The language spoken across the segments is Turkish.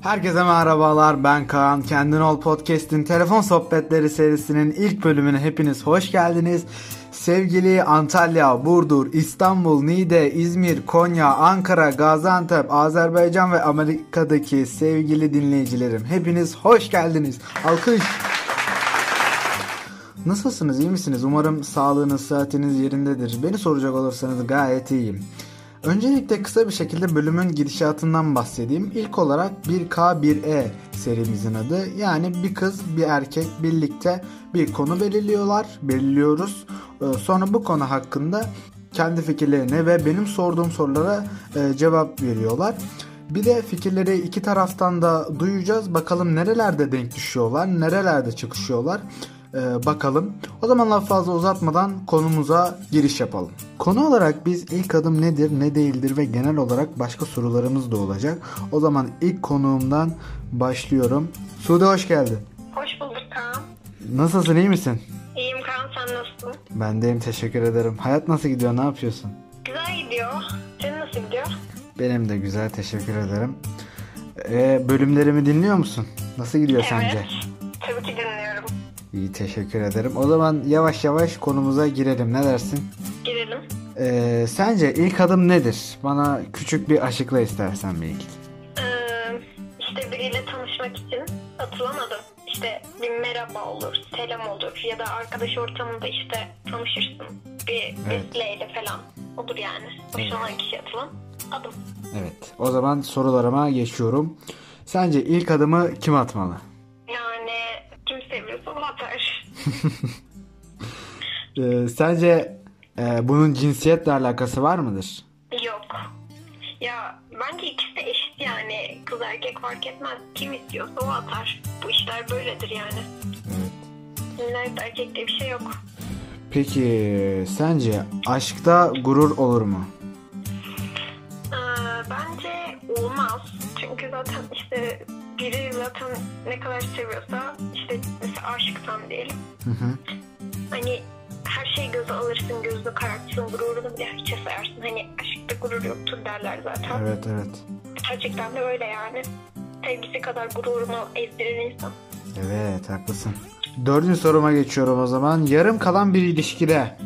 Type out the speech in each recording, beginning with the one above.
Herkese merhabalar ben Kaan. Kendin Ol Podcast'in telefon sohbetleri serisinin ilk bölümüne hepiniz hoş geldiniz. Sevgili Antalya, Burdur, İstanbul, Niğde, İzmir, Konya, Ankara, Gaziantep, Azerbaycan ve Amerika'daki sevgili dinleyicilerim. Hepiniz hoş geldiniz. Alkış. Nasılsınız, iyi misiniz? Umarım sağlığınız, sıhhatiniz yerindedir. Beni soracak olursanız gayet iyiyim. Öncelikle kısa bir şekilde bölümün gidişatından bahsedeyim. İlk olarak 1K1E serimizin adı. Yani bir kız bir erkek birlikte bir konu belirliyorlar, belirliyoruz. Ee, Sonra bu konu hakkında kendi fikirlerini ve benim sorduğum sorulara e, cevap veriyorlar. Bir de fikirleri iki taraftan da duyacağız. Bakalım nerelerde denk düşüyorlar, nerelerde çıkışıyorlar. Ee, bakalım. O zaman laf fazla uzatmadan konumuza giriş yapalım. Konu olarak biz ilk adım nedir, ne değildir ve genel olarak başka sorularımız da olacak. O zaman ilk konuğumdan başlıyorum. Sude hoş geldin. Hoş bulduk Kaan. Nasılsın, iyi misin? İyiyim Kaan sen nasılsın? Ben deyim, teşekkür ederim. Hayat nasıl gidiyor, ne yapıyorsun? Güzel gidiyor. Senin nasıl gidiyor? Benim de güzel, teşekkür ederim. Ee, bölümlerimi dinliyor musun? Nasıl gidiyor sence? Evet. Dinliyorum. İyi, teşekkür ederim. O zaman yavaş yavaş konumuza girelim. Ne dersin? Girelim. Ee, sence ilk adım nedir? Bana küçük bir açıkla istersen bir ilk. Ee, işte biriyle tanışmak için atılan adım. İşte bir merhaba olur, selam olur ya da arkadaş ortamında işte tanışırsın. Bir Evet. vesileyle falan olur yani. Hoşlanan kişi atılan adım. Evet. O zaman sorularıma geçiyorum. Sence ilk adımı kim atmalı? Ee, sence e, bunun cinsiyetle alakası var mıdır? Yok. Ya bence ikisi de eşit yani. Kız erkek fark etmez. Kim istiyorsa o atar. Bu işler böyledir yani. Evet. Cinler erkek diye bir şey yok. Peki sence aşkta gurur olur mu? Bence olmaz. Çünkü zaten işte biri zaten ne kadar seviyorsa işte mesela aşıksan diyelim. Hı hı. Hani her şeyi göze alırsın, gözünü karartırsın, gururunu bile hiçe sayarsın. Hani aşkta gurur yoktur derler zaten. Evet evet. Gerçekten de öyle yani. Sevgisi kadar gururunu ezdirir insan. Evet haklısın. Dördüncü soruma geçiyorum o zaman. Yarım kalan bir ilişkide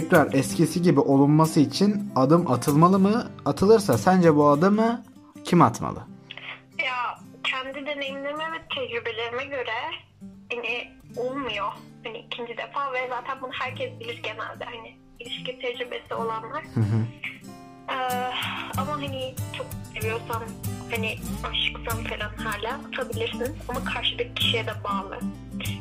tekrar eskisi gibi olunması için adım atılmalı mı? Atılırsa sence bu adımı kim atmalı? Ya kendi deneyimlerime ve tecrübelerime göre hani olmuyor. Hani ikinci defa ve zaten bunu herkes bilir genelde hani ilişki tecrübesi olanlar. Hı hı. Ee, ama hani çok seviyorsan hani aşıksan falan hala atabilirsin ama karşıdaki kişiye de bağlı.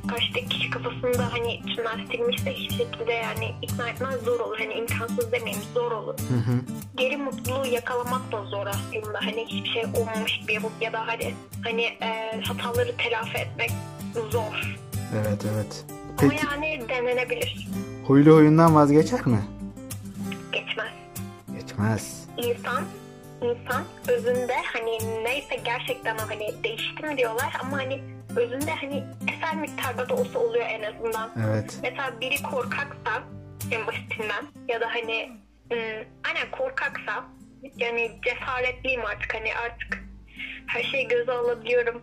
Karşıdaki kişi kafasında hani içinden silmişse hiçbir şekilde yani ikna etmez zor olur. Hani imkansız demeyeyim zor olur. Hı hı. geri mutluluğu yakalamak da zor aslında. Hani hiçbir şey olmamış gibi yapıp ya da hani hani e, hataları telafi etmek zor. Evet evet. Ama Peki yani denenebilir. huylu huyundan vazgeçer mi? Geçmez. İnsan insan özünde hani neyse gerçekten o hani değişti mi diyorlar ama hani özünde hani eser miktarda da olsa oluyor en azından. Evet. Mesela biri korkaksa en basitinden ya da hani ım, aynen korkaksa yani cesaretliyim artık hani artık her şeyi göze alabiliyorum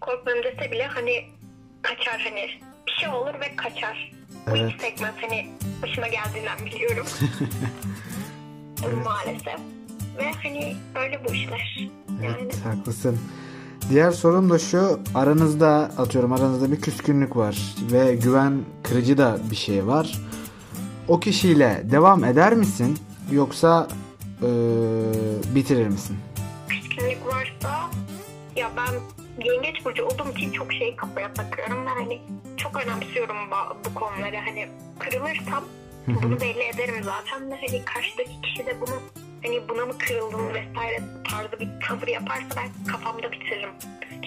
korkmuyorum dese bile hani kaçar hani bir şey olur ve kaçar. Bu Evet. hiç sekmez hani başıma geldiğinden biliyorum. Maalesef. Ve hani böyle bu işler. Yani Evet haklısın. Diğer sorum da şu aranızda atıyorum aranızda bir küskünlük var ve güven kırıcı da bir şey var. O kişiyle devam eder misin yoksa eee, bitirir misin? küskünlük varsa ya ben yengeç burcu olduğum için çok şeyi kafaya takıyorum ve hani çok önemsiyorum bu konuları. Hani kırılırsam bunu belli ederim zaten ve hani karşıdaki kişi de bunu hani buna mı kırıldın vesaire tarzı bir tavır yaparsa ben kafamda bitiririm.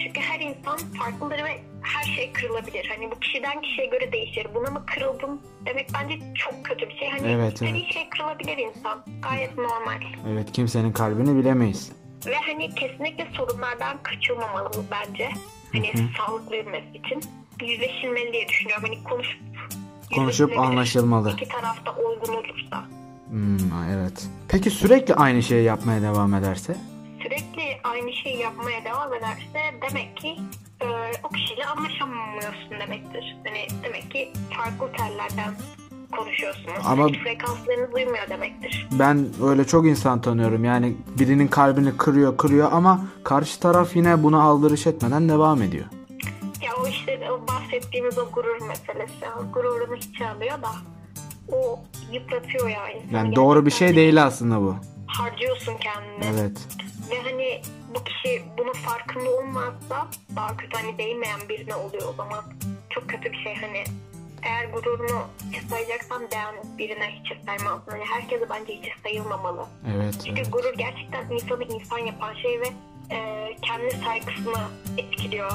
Çünkü her insan farklıdır ve her şey kırılabilir. Hani bu kişiden kişiye göre değişir. Buna mı kırıldın demek bence çok kötü bir şey. Hani Evet, istediği evet. şey kırılabilir insan. Gayet normal. Evet kimsenin kalbini bilemeyiz. Ve hani kesinlikle sorunlardan kaçılmamalı bence. Hani sağlıklı yürümesi için. Yüzleşilmeli diye düşünüyorum. Hani konuşup Konuşup anlaşılmalı. İki tarafta uygun olursa. Hmm, evet. Peki sürekli aynı şeyi yapmaya devam ederse? Sürekli aynı şeyi yapmaya devam ederse demek ki e, o kişiyle anlaşamıyorsun demektir. Hani demek ki farklı tellerden konuşuyorsunuz. Ama- Ama... Frekanslarınız uymuyor demektir. Ben öyle çok insan tanıyorum. Yani birinin kalbini kırıyor kırıyor ama karşı taraf yine buna aldırış etmeden devam ediyor. Bahsettiğimiz o gurur meselesi. Gururunu hiç alıyor da o yıpratıyor yani. Yani doğru bir şey değil aslında bu. Harcıyorsun kendini. Evet. Ve hani bu kişi bunun farkında olmazsa daha kötü hani değmeyen birine oluyor o zaman. Çok kötü bir şey hani. Eğer gururunu hiçe sayacaksan değen birine hiçe saymazsın. Hani herkese bence hiçe sayılmamalı. Evet. Çünkü evet. gurur gerçekten insanı insan yapan şey ve e, kendi saygısını etkiliyor.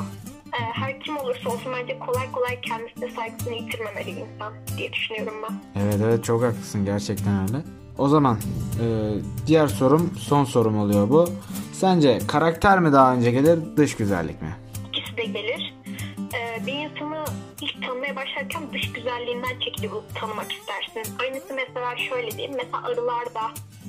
E, her kim olursa olsun bence kolay kolay kendisine saygısını yitirmemeli insan diye düşünüyorum ben. Evet evet çok haklısın gerçekten öyle. O zaman e, diğer sorum son sorum oluyor bu. Sence karakter mi daha önce gelir dış güzellik mi? İkisi de gelir. E, bir insanı ilk tanımaya başlarken dış güzelliğinden çekilip tanımak istersin. Aynısı mesela şöyle diyeyim. Mesela arılar da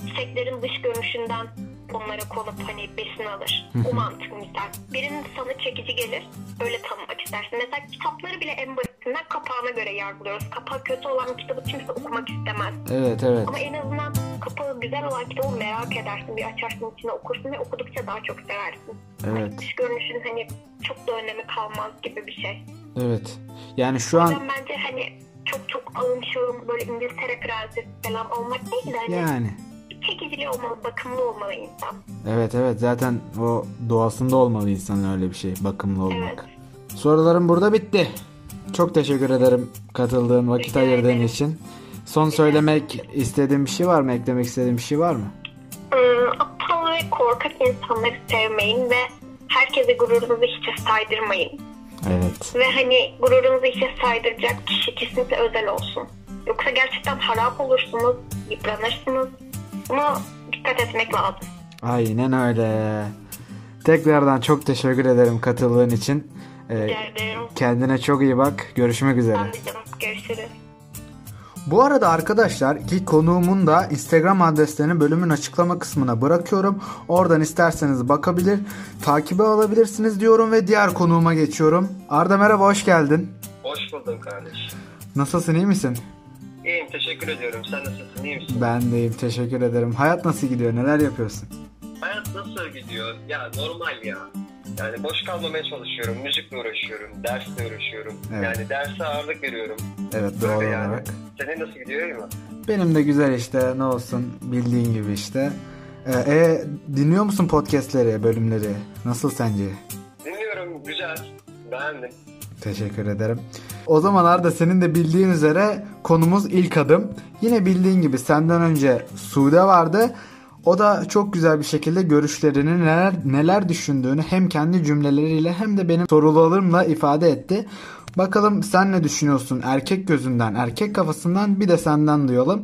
çiçeklerin dış görünüşünden onlara konup hani besin alır. O mantık misal. Birinin sana çekici gelir. Öyle tanımak istersin. Mesela kitapları bile en basitinden kapağına göre yargılıyoruz. Kapağı kötü olan kitabı kimse okumak istemez. Evet evet. Ama en azından kapağı güzel olan kitabı merak edersin. Bir açarsın içine okursun ve okudukça daha çok seversin. Evet. Dış görünüşün hani çok da önemi kalmaz gibi bir şey. Evet. Yani şu an bence hani çok çok alım şalım böyle İngiltere prensesi falan olmak değil de hani yani çekiciliği olmalı, bakımlı olmalı insan. Evet evet zaten o doğasında olmalı insanın öyle bir şey bakımlı olmak. Evet. Sorularım burada bitti. Çok teşekkür ederim katıldığın vakit Rica ayırdığın ederim. için. Son söylemek istediğin bir şey var mı? Eklemek istediğin bir şey var mı? Aptal ve korkak insanları sevmeyin ve herkese gururunuzu hiçe saydırmayın. Evet. Ve hani gururunuzu hiçe saydıracak kişi kesinlikle özel olsun. Yoksa gerçekten harap olursunuz, yıpranırsınız. Buna dikkat etmek lazım. Aynen öyle. Tekrardan çok teşekkür ederim katıldığın için. Ee, kendine çok iyi bak. Görüşmek üzere. De canım. Görüşürüz. Bu arada arkadaşlar iki konuğumun da Instagram adreslerini bölümün açıklama kısmına bırakıyorum. Oradan isterseniz bakabilir, takibe alabilirsiniz diyorum ve diğer konuğuma geçiyorum. Arda merhaba hoş geldin. Hoş buldum kardeş. Nasılsın iyi misin? İyiyim teşekkür ediyorum. Sen nasılsın iyi misin? Ben deyim teşekkür ederim. Hayat nasıl gidiyor neler yapıyorsun? Hayat nasıl gidiyor? Ya normal ya. Yani boş kalmamaya çalışıyorum. Müzikle uğraşıyorum. Dersle uğraşıyorum. Evet. Yani derse ağırlık veriyorum. Evet doğal Böyle yani. olarak. Senin nasıl gidiyor mi? Benim de güzel işte ne olsun bildiğin gibi işte. Ee, e, dinliyor musun podcastleri, bölümleri? Nasıl sence? Dinliyorum güzel. Beğendim. Teşekkür ederim. O zaman Arda senin de bildiğin üzere konumuz ilk adım. Yine bildiğin gibi senden önce Sude vardı. O da çok güzel bir şekilde görüşlerini neler neler düşündüğünü hem kendi cümleleriyle hem de benim sorularımla ifade etti. Bakalım sen ne düşünüyorsun erkek gözünden, erkek kafasından bir de senden duyalım.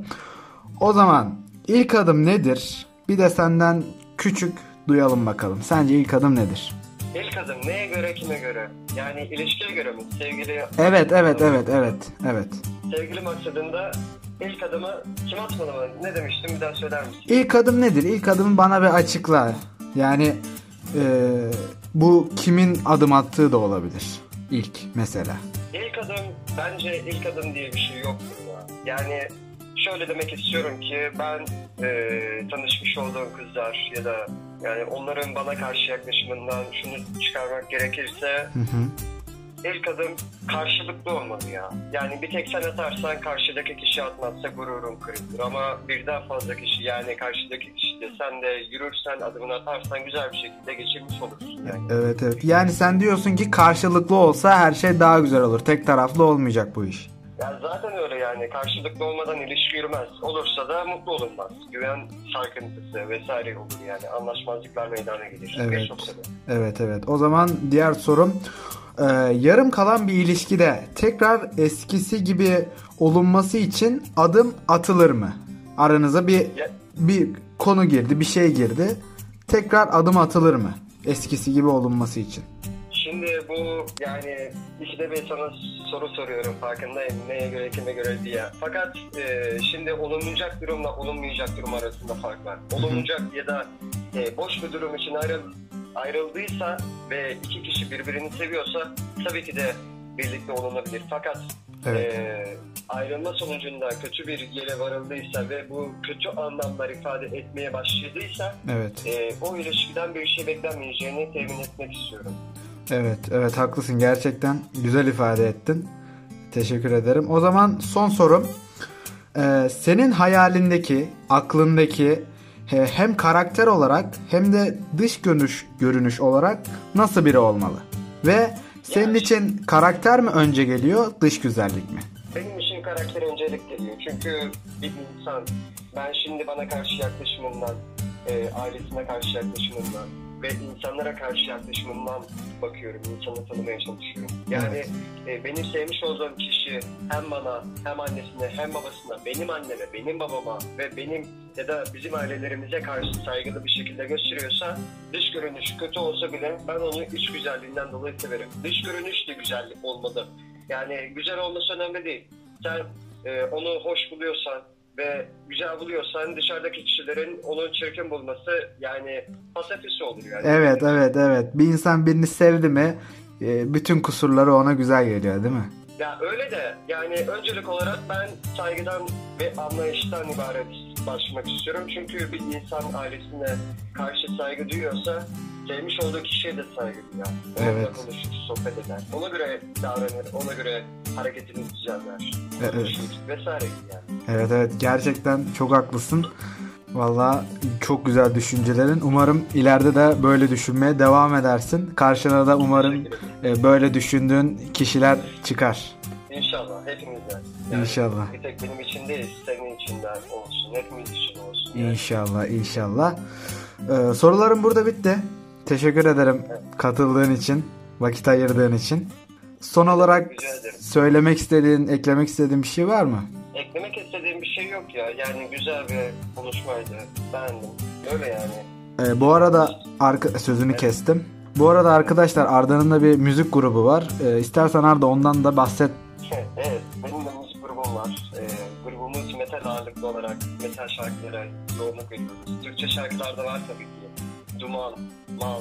O zaman ilk adım nedir? Bir de senden küçük duyalım bakalım. Sence ilk adım nedir? İlk adım neye göre kime göre? Yani ilişkiye göre mi? Sevgili Evet, evet, evet, evet, evet. Sevgili maksadında ilk adımı kim atmalı mı? Ne demiştim bir daha söyler misin? İlk adım nedir? İlk adımı bana bir açıkla. Yani e, bu kimin adım attığı da olabilir. İlk mesela. İlk adım bence ilk adım diye bir şey yoktur ya. Yani şöyle demek istiyorum ki ben e, tanışmış olduğum kızlar ya da yani onların bana karşı yaklaşımından şunu çıkarmak gerekirse Hı hı. ilk adım karşılıklı olmalı ya. Yani bir tek sen atarsan karşıdaki kişi atmazsa gururun kırılır ama birden fazla kişi yani karşıdaki kişi de sen de yürürsen adımını atarsan güzel bir şekilde geçirmiş olursun yani. Evet evet. Yani sen diyorsun ki karşılıklı olsa her şey daha güzel olur. Tek taraflı olmayacak bu iş. Ya zaten öyle yani karşılıklı olmadan ilişki yürümez. Olursa da mutlu olunmaz. Güven sarkıntısı vesaire olur yani anlaşmazlıklar meydana gelir. Evet. Evet evet. O zaman diğer sorum. Ee, yarım kalan bir ilişkide tekrar eskisi gibi olunması için adım atılır mı? Aranıza bir Ya- bir konu girdi, bir şey girdi. Tekrar adım atılır mı? Eskisi gibi olunması için. Şimdi bu yani ikide bir sana soru soruyorum farkındayım neye göre kime göre diye. Fakat e, şimdi olunmayacak durumla olunmayacak durum arasında fark var. Olunacak ya da e, boş bir durum için ayrı ayrıldıysa ve iki kişi birbirini seviyorsa tabii ki de birlikte olunabilir. Fakat Evet. e, ayrılma sonucunda kötü bir yere varıldıysa ve bu kötü anlamlar ifade etmeye başladıysa Evet. e, o ilişkiden bir şey beklenmeyeceğini temin etmek istiyorum. Evet, evet haklısın. Gerçekten güzel ifade ettin. Teşekkür ederim. O zaman son sorum. Ee, senin hayalindeki, aklındaki he- hem karakter olarak hem de dış görünüş görünüş olarak nasıl biri olmalı? Ve senin Yani- için karakter mi önce geliyor, dış güzellik mi? Benim için karakter öncelik geliyor. Çünkü bir insan, ben şimdi bana karşı yaklaşımından, e, ailesine karşı yaklaşımından ve insanlara karşı yaklaşımından bakıyorum. İnsanı tanımaya çalışıyorum. Yani e, benim sevmiş olduğum kişi hem bana, hem annesine, hem babasına, benim anneme, benim babama ve benim ya da bizim ailelerimize karşı saygılı bir şekilde gösteriyorsa dış görünüş kötü olsa bile ben onu iç güzelliğinden dolayı severim. Dış görünüş de güzel olmalı. Yani güzel olması önemli değil. Sen e, onu hoş buluyorsan ve güzel buluyorsan dışarıdaki kişilerin onu çirkin bulması yani pasifisi olur yani. Evet, evet, evet. Bir insan birini sevdi mi e, bütün kusurları ona güzel geliyor değil mi? Ya öyle de yani öncelik olarak ben saygıdan ve anlayıştan ibaret başlamak istiyorum. Çünkü bir insan ailesine karşı saygı duyuyorsa sevmiş olduğu kişiye de saygı duyar. Onunla Evet. konuşur, sohbet eder. Ona göre davranır, ona göre hareketini düzenler. Evet. Konuşur vesaire yani. Evet evet gerçekten çok haklısın. Valla çok güzel düşüncelerin. Umarım ileride de böyle düşünmeye devam edersin. Karşına da umarım e, böyle düşündüğün kişiler çıkar. İnşallah hepimizden. İnşallah. Bir tek benim için değil, senin için de olsun. Hepimiz için olsun. Yani. İnşallah inşallah. Ee, sorularım burada bitti. Teşekkür ederim katıldığın için, vakit ayırdığın için. Son olarak söylemek istediğin, eklemek istediğin bir şey var mı? Şey yok ya. Yani güzel bir konuşmaydı. Beğendim. Öyle yani. Ee, bu arada arka, sözünü kestim. Bu arada arkadaşlar Arda'nın da bir müzik grubu var. Ee, istersen Arda ondan da bahset. evet, benim de müzik grubum var. Ee, grubumuz metal ağırlıklı olarak metal şarkılara yoğunluk veriyoruz. Türkçe şarkılar da var tabii ki. Duman, Mal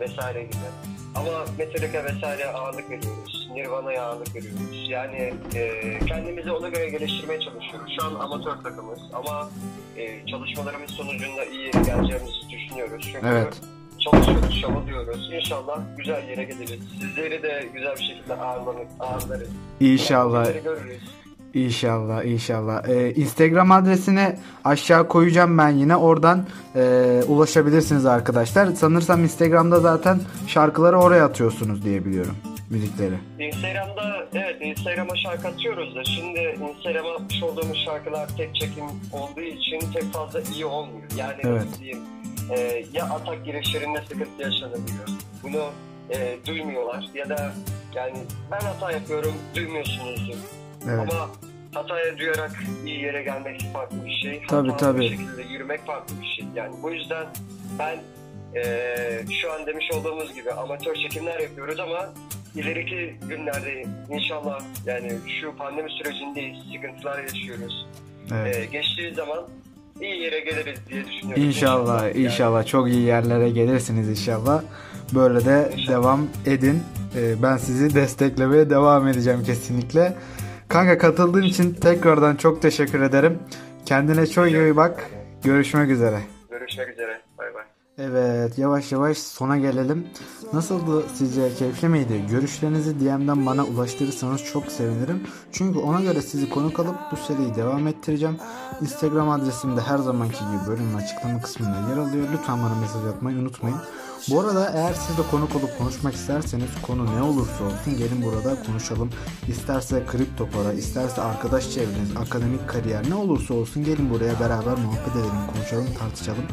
vesaire gibi. Ama Metallica vesaire ağırlık veriyoruz. Nirvana'ya ağırlık veriyoruz. Yani e, kendimizi ona göre geliştirmeye çalışıyoruz. Şu an amatör takımız ama e, çalışmalarımız sonucunda iyi yere geleceğimizi düşünüyoruz. Çünkü Evet. çalışıyoruz, çabalıyoruz. İnşallah güzel yere geliriz. Sizleri de güzel bir şekilde ağırlanır, ağırlarız. İnşallah. Görürüz. İnşallah, inşallah. Ee, Instagram adresini aşağı koyacağım ben yine. Oradan e, ulaşabilirsiniz arkadaşlar. Sanırsam Instagram'da zaten şarkıları oraya atıyorsunuz diye biliyorum. Müzikleri. Instagram'da evet Instagram'a şarkı atıyoruz da şimdi Instagram'a atmış olduğumuz şarkılar tek çekim olduğu için tek fazla iyi olmuyor. Yani Evet. diyeyim e, ya atak girişlerinde sıkıntı yaşanabiliyor. Bunu e, duymuyorlar ya da yani ben hata yapıyorum duymuyorsunuzdur. Evet. Ama hataya duyarak iyi yere gelmek farklı bir şey. Tabii, Hatalı tabii. bir şekilde yürümek farklı bir şey. Yani bu yüzden ben eee, şu an demiş olduğumuz gibi amatör çekimler yapıyoruz ama ileriki günlerde inşallah yani şu pandemi sürecindeyiz, sıkıntılar yaşıyoruz. Evet. Eee, geçtiği zaman iyi yere geliriz diye düşünüyorum. İnşallah, Yani inşallah çok iyi yerlere gelirsiniz inşallah. Böyle de İnşallah. devam edin. Ee, ben sizi desteklemeye devam edeceğim kesinlikle. Kanka katıldığın için tekrardan çok teşekkür ederim. Kendine çok iyi bak. Görüşmek üzere. Görüşmek üzere. Bay bay. Evet yavaş yavaş sona gelelim. Nasıldı sizce keyifli miydi? Görüşlerinizi DM'den bana ulaştırırsanız çok sevinirim. Çünkü ona göre sizi konuk alıp bu seriyi devam ettireceğim. Instagram adresim de her zamanki gibi bölümün açıklama kısmında yer alıyor. Lütfen bana mesaj atmayı unutmayın. Bu arada eğer siz de konuk olup konuşmak isterseniz konu ne olursa olsun gelin burada konuşalım. İsterse kripto para, isterse arkadaş çevreniz, akademik kariyer ne olursa olsun gelin buraya beraber muhabbet edelim, konuşalım, tartışalım.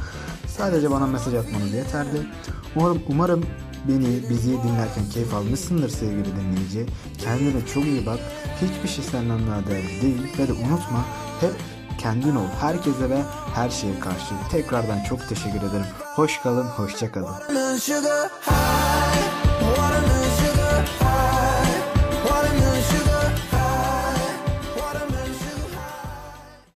Sadece bana mesaj atmanız yeterli. Umarım, umarım beni, bizi dinlerken keyif almışsındır sevgili dinleyici. Kendine çok iyi bak. Hiçbir şey senden daha değerli değil. Ve de unutma hep kendin ol. Herkese ve her şeye karşı. Tekrardan çok teşekkür ederim. Hoş kalın, hoşça kalın.